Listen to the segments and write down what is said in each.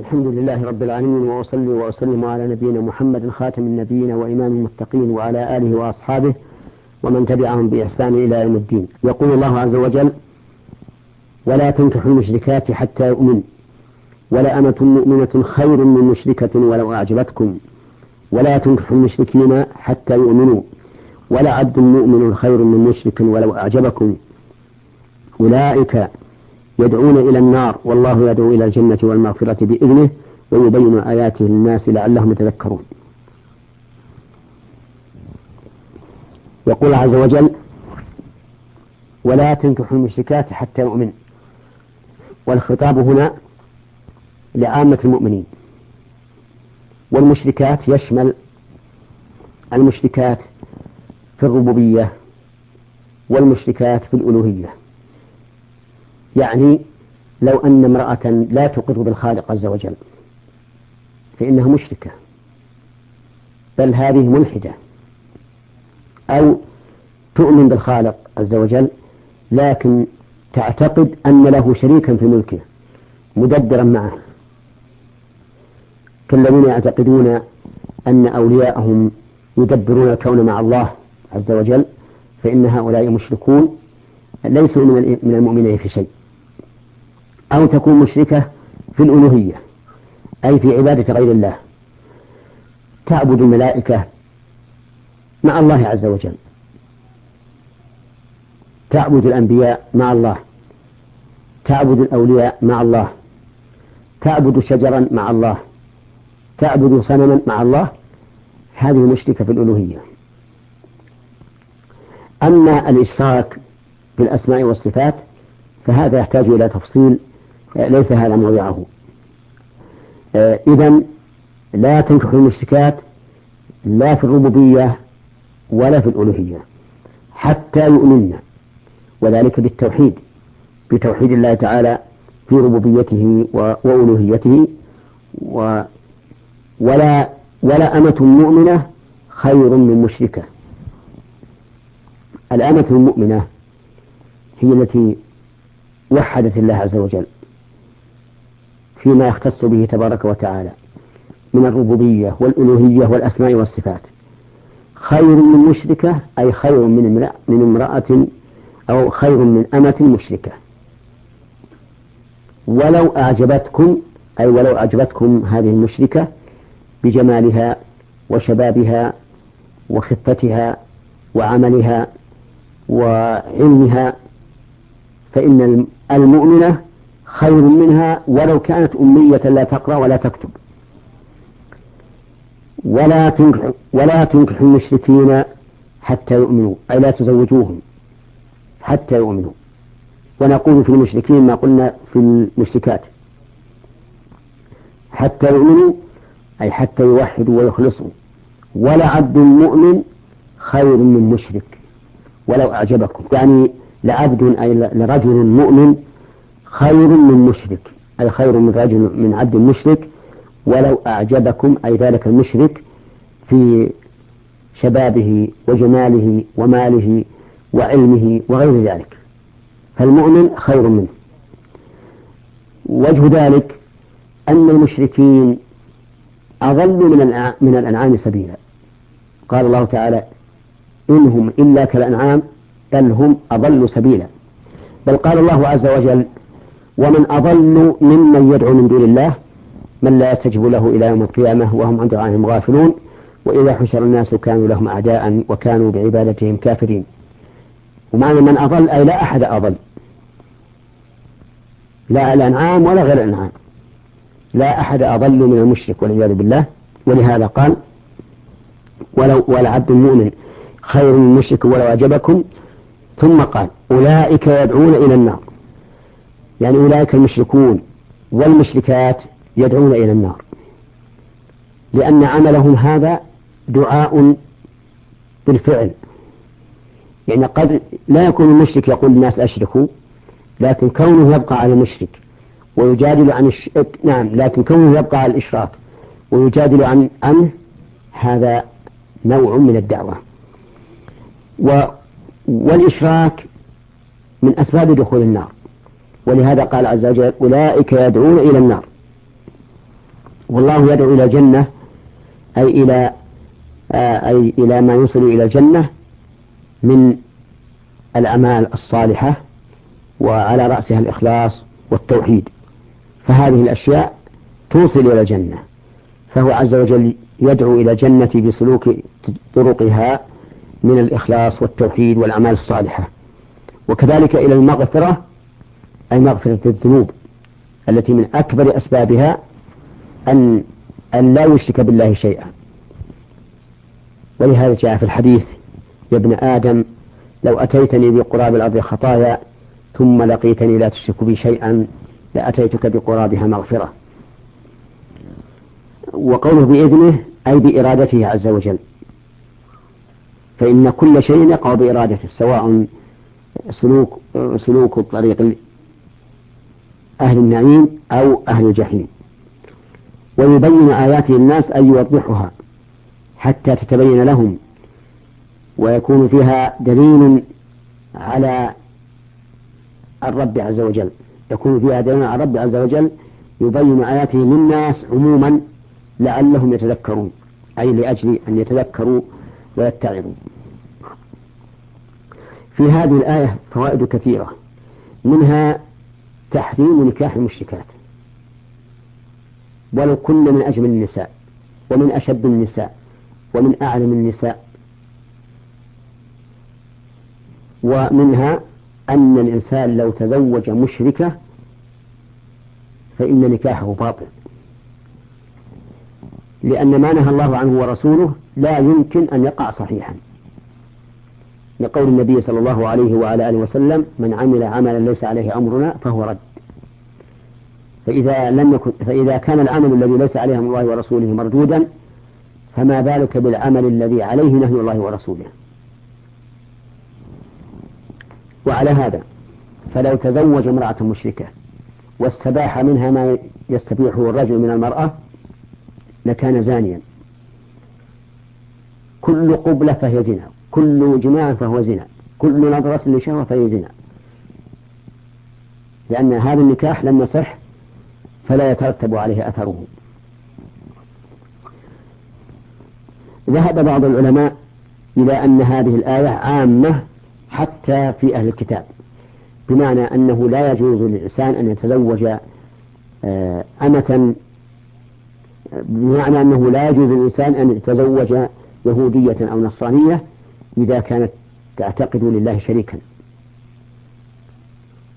الحمد لله رب العالمين وأصلي وأسلم على نبينا محمد خاتم النبيين وإمام المتقين وعلى آله وأصحابه ومن تبعهم بإحسان إلى يوم الدين. يقول الله عز وجل ولا تنكحوا المشركات حتى يؤمن ولا أمة مؤمنة خير من مشركة ولو أعجبتكم ولا تنكحوا المشركين حتى يؤمنوا ولا عبد مؤمن خير من مشرك ولو أعجبكم أولئك يدعون إلى النار والله يدعو إلى الجنة والمغفرة بإذنه ويبين آياته للناس لعلهم يتذكرون. يقول عز وجل ولا تنكحوا المشركات حتى يؤمن. والخطاب هنا لعامة المؤمنين. والمشركات يشمل المشركات في الربوبية والمشركات في الألوهية. يعني لو أن امرأة لا تقر بالخالق عز وجل فإنها مشركة بل هذه ملحدة. أو تؤمن بالخالق عز وجل لكن تعتقد أن له شريكا في ملكه مدبرا معه. كالذين يعتقدون أن أولياءهم يدبرون الكون مع الله عز وجل فإن هؤلاء مشركون ليسوا من المؤمنين في شيء. أو تكون مشركة في الألوهية أي في عبادة غير الله. تعبد الملائكة مع الله عز وجل. تعبد الأنبياء مع الله. تعبد الأولياء مع الله. تعبد شجرا مع الله. تعبد صنما مع الله. هذه مشركة في الألوهية. أما الإشراك بالأسماء والصفات فهذا يحتاج إلى تفصيل ليس هذا موضعه. آه، إذا لا تنكح المشركات لا في الربوبية ولا في الألوهية حتى يؤمن وذلك بالتوحيد بتوحيد الله تعالى في ربوبيته وألوهيته و ولا ولا أمة مؤمنة خير من مشركة. الأمة المؤمنة هي التي وحدت الله عز وجل. فيما يختص به تبارك وتعالى من الربوبية والألوهية والأسماء والصفات. خير من مشركة أي خير من من امرأة أو خير من أمة مشركة. ولو أعجبتكم أي ولو أعجبتكم هذه المشركة بجمالها وشبابها وخفتها وعملها وعلمها فإن المؤمنة خير منها ولو كانت أمية لا تقرأ ولا تكتب. ولا تنكح ولا تنكح المشركين حتى يؤمنوا أي لا تزوجوهم حتى يؤمنوا. ونقول في المشركين ما قلنا في المشركات. حتى يؤمنوا أي حتى يوحدوا ويخلصوا. ولا عبد مؤمن خير من مشرك ولو أعجبكم. يعني لعبد أي لرجل مؤمن خير من مشرك أي خير من رجل من عبد مشرك ولو أعجبكم أي ذلك المشرك في شبابه وجماله وماله وعلمه وغير ذلك. فالمؤمن خير منه. وجه ذلك أن المشركين أضل من من الأنعام سبيلا. قال الله تعالى إنهم إلا كالأنعام بل هم أضل سبيلا. بل قال الله عز وجل ومن أضل ممن يدعو من دون الله من لا يستجب له إلى يوم القيامة وهم عن دعائهم غافلون وإذا حشر الناس كانوا لهم أعداء وكانوا بعبادتهم كافرين. ومعنى من أضل أي لا أحد أضل. لا الأنعام ولا غير الأنعام. لا أحد أضل من المشرك والعياذ بالله. ولهذا قال ولو ولعبد المؤمن خير من المشرك ولو أعجبكم. ثم قال أولئك يدعون إلى النار. يعني أولئك المشركون والمشركات يدعون إلى النار. لأن عملهم هذا دعاء بالفعل. يعني قد لا يكون المشرك يقول للناس أشركوا لكن كونه يبقى على المشرك ويجادل عن الش... نعم لكن كونه يبقى على الإشراك ويجادل عن عنه هذا نوع من الدعوة. و... والإشراك من أسباب دخول النار. ولهذا قال عز وجل أولئك يدعون إلى النار. والله يدعو إلى الجنة أي إلى آه، أي إلى ما يوصل إلى الجنة من الأعمال الصالحة وعلى رأسها الإخلاص والتوحيد. فهذه الأشياء توصل إلى الجنة. فهو عز وجل يدعو إلى الجنة بسلوك طرقها من الإخلاص والتوحيد والأعمال الصالحة. وكذلك إلى المغفرة أي مغفرة الذنوب التي من أكبر أسبابها أن أن لا يشرك بالله شيئا. ولهذا جاء في الحديث يا ابن آدم لو أتيتني بقراب الأرض خطايا ثم لقيتني لا تشرك بي شيئا لأتيتك بقرابها مغفرة. وقوله بإذنه أي بإرادته عز وجل. فإن كل شيء يقع بإرادته سواء سلوك سلوك الطريق أهل النعيم أو أهل الجحيم ويبين آياته الناس أي يوضحها حتى تتبين لهم ويكون فيها دليل على الرب عز وجل. يكون فيها دليل على الرب عز وجل يبين آياته للناس عموما لعلهم يتذكرون أي لأجل أن يتذكروا ويتعظوا. في هذه الآية فوائد كثيرة منها تحريم نكاح المشركات. ولو كن من أجمل النساء ومن أشد النساء ومن أعلم النساء. ومنها أن الإنسان لو تزوج مشركة فإن نكاحه باطل. لأن ما نهى الله عنه ورسوله لا يمكن أن يقع صحيحا. لقول النبي صلى الله عليه وعلى آله وسلم من عمل عملا ليس عليه أمرنا فهو رد. فإذا لم يكن فإذا كان العمل الذي ليس عليه أمر الله ورسوله مردودا فما بالك بالعمل الذي عليه نهي الله ورسوله؟ وعلى هذا فلو تزوج امرأة مشركة واستباح منها ما يستبيحه الرجل من المرأة لكان زانيا. كل قبلة فهي زنا. كل جماع فهو زنا كل نظرة لشهوة فهي زنا. لأن هذا النكاح لم يصح فلا يترتب عليه أثره. ذهب بعض العلماء إلى أن هذه الآية عامة حتى في أهل الكتاب بمعنى أنه لا يجوز للإنسان أن يتزوج آه، أمة بمعنى أنه لا يجوز للإنسان أن يتزوج يهودية أو نصرانية إذا كانت تعتقد لله شريكا.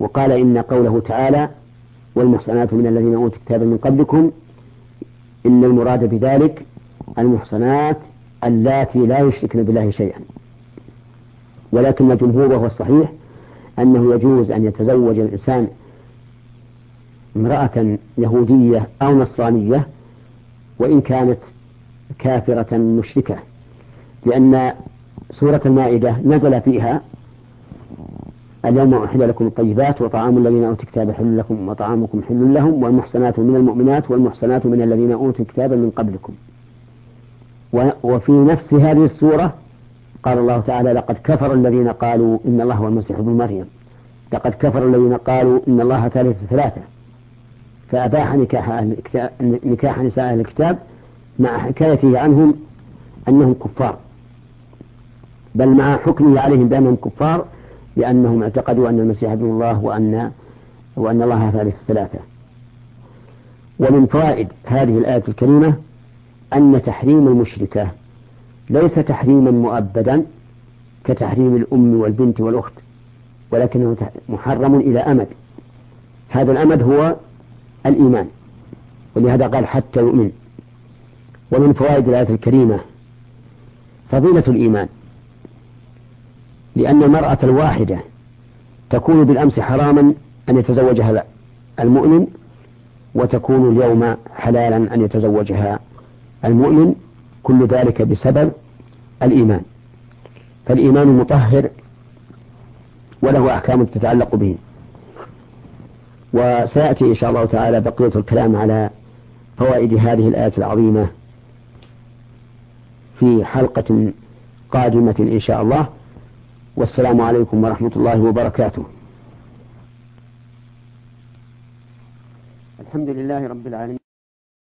وقال إن قوله تعالى والمحصنات من الذين أوتوا الكتاب من قبلكم إن المراد بذلك المحصنات اللاتي لا يشركن بالله شيئا. ولكن الجمهور وهو الصحيح أنه يجوز أن يتزوج الإنسان امرأة يهودية أو نصرانية وإن كانت كافرة مشركة لأن سورة المائدة نزل فيها اليوم أحل لكم الطيبات وطعام الذين أوتوا الكتاب حل لكم وطعامكم حل لهم والمحسنات من المؤمنات والمحسنات من الذين أوتوا الكتاب من قبلكم. وفي نفس هذه السورة قال الله تعالى لقد كفر الذين قالوا إن الله هو المسيح ابن مريم. لقد كفر الذين قالوا إن الله ثالث ثلاثة. فأباح نكاح أهل نكاح نساء أهل الكتاب مع حكايته عنهم أنهم كفار. بل مع حكمه عليهم بأنهم كفار لأنهم اعتقدوا أن المسيح ابن الله وأن وأن الله ثالث ثلاثة. ومن فوائد هذه الآية الكريمة أن تحريم المشركة ليس تحريما مؤبدا كتحريم الأم والبنت والأخت ولكنه محرم إلى أمد. هذا الأمد هو الإيمان ولهذا قال حتى يؤمن. ومن فوائد الآية الكريمة فضيلة الإيمان. لأن المرأة الواحدة تكون بالأمس حراما أن يتزوجها المؤمن وتكون اليوم حلالا أن يتزوجها المؤمن كل ذلك بسبب الإيمان. فالإيمان مطهر وله أحكام تتعلق به. وسيأتي إن شاء الله تعالى بقية الكلام على فوائد هذه الآية العظيمة في حلقة قادمة إن شاء الله. والسلام عليكم ورحمة الله وبركاته. الحمد لله رب العالمين.